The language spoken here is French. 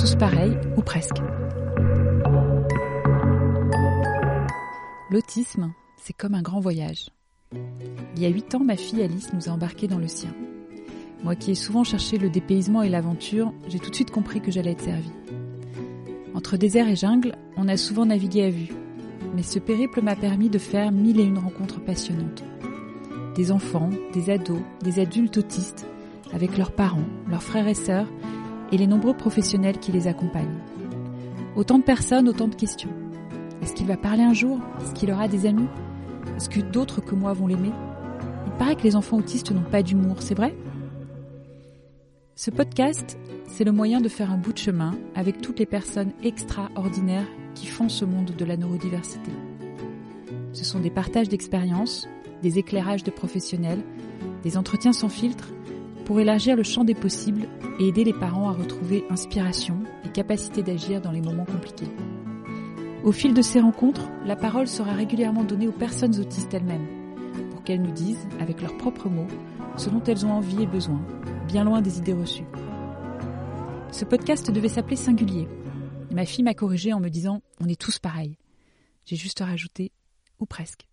tous pareils, ou presque. L'autisme, c'est comme un grand voyage. Il y a huit ans, ma fille Alice nous a embarqués dans le sien. Moi qui ai souvent cherché le dépaysement et l'aventure, j'ai tout de suite compris que j'allais être servie. Entre désert et jungle, on a souvent navigué à vue. Mais ce périple m'a permis de faire mille et une rencontres passionnantes. Des enfants, des ados, des adultes autistes, avec leurs parents, leurs frères et sœurs, et les nombreux professionnels qui les accompagnent. Autant de personnes, autant de questions. Est-ce qu'il va parler un jour? Est-ce qu'il aura des amis? Est-ce que d'autres que moi vont l'aimer? Il paraît que les enfants autistes n'ont pas d'humour, c'est vrai? Ce podcast, c'est le moyen de faire un bout de chemin avec toutes les personnes extraordinaires qui font ce monde de la neurodiversité. Ce sont des partages d'expériences, des éclairages de professionnels, des entretiens sans filtre pour élargir le champ des possibles et aider les parents à retrouver inspiration et capacité d'agir dans les moments compliqués. Au fil de ces rencontres, la parole sera régulièrement donnée aux personnes autistes elles-mêmes, pour qu'elles nous disent, avec leurs propres mots, ce dont elles ont envie et besoin, bien loin des idées reçues. Ce podcast devait s'appeler Singulier. Ma fille m'a corrigé en me disant On est tous pareils. J'ai juste rajouté ou presque.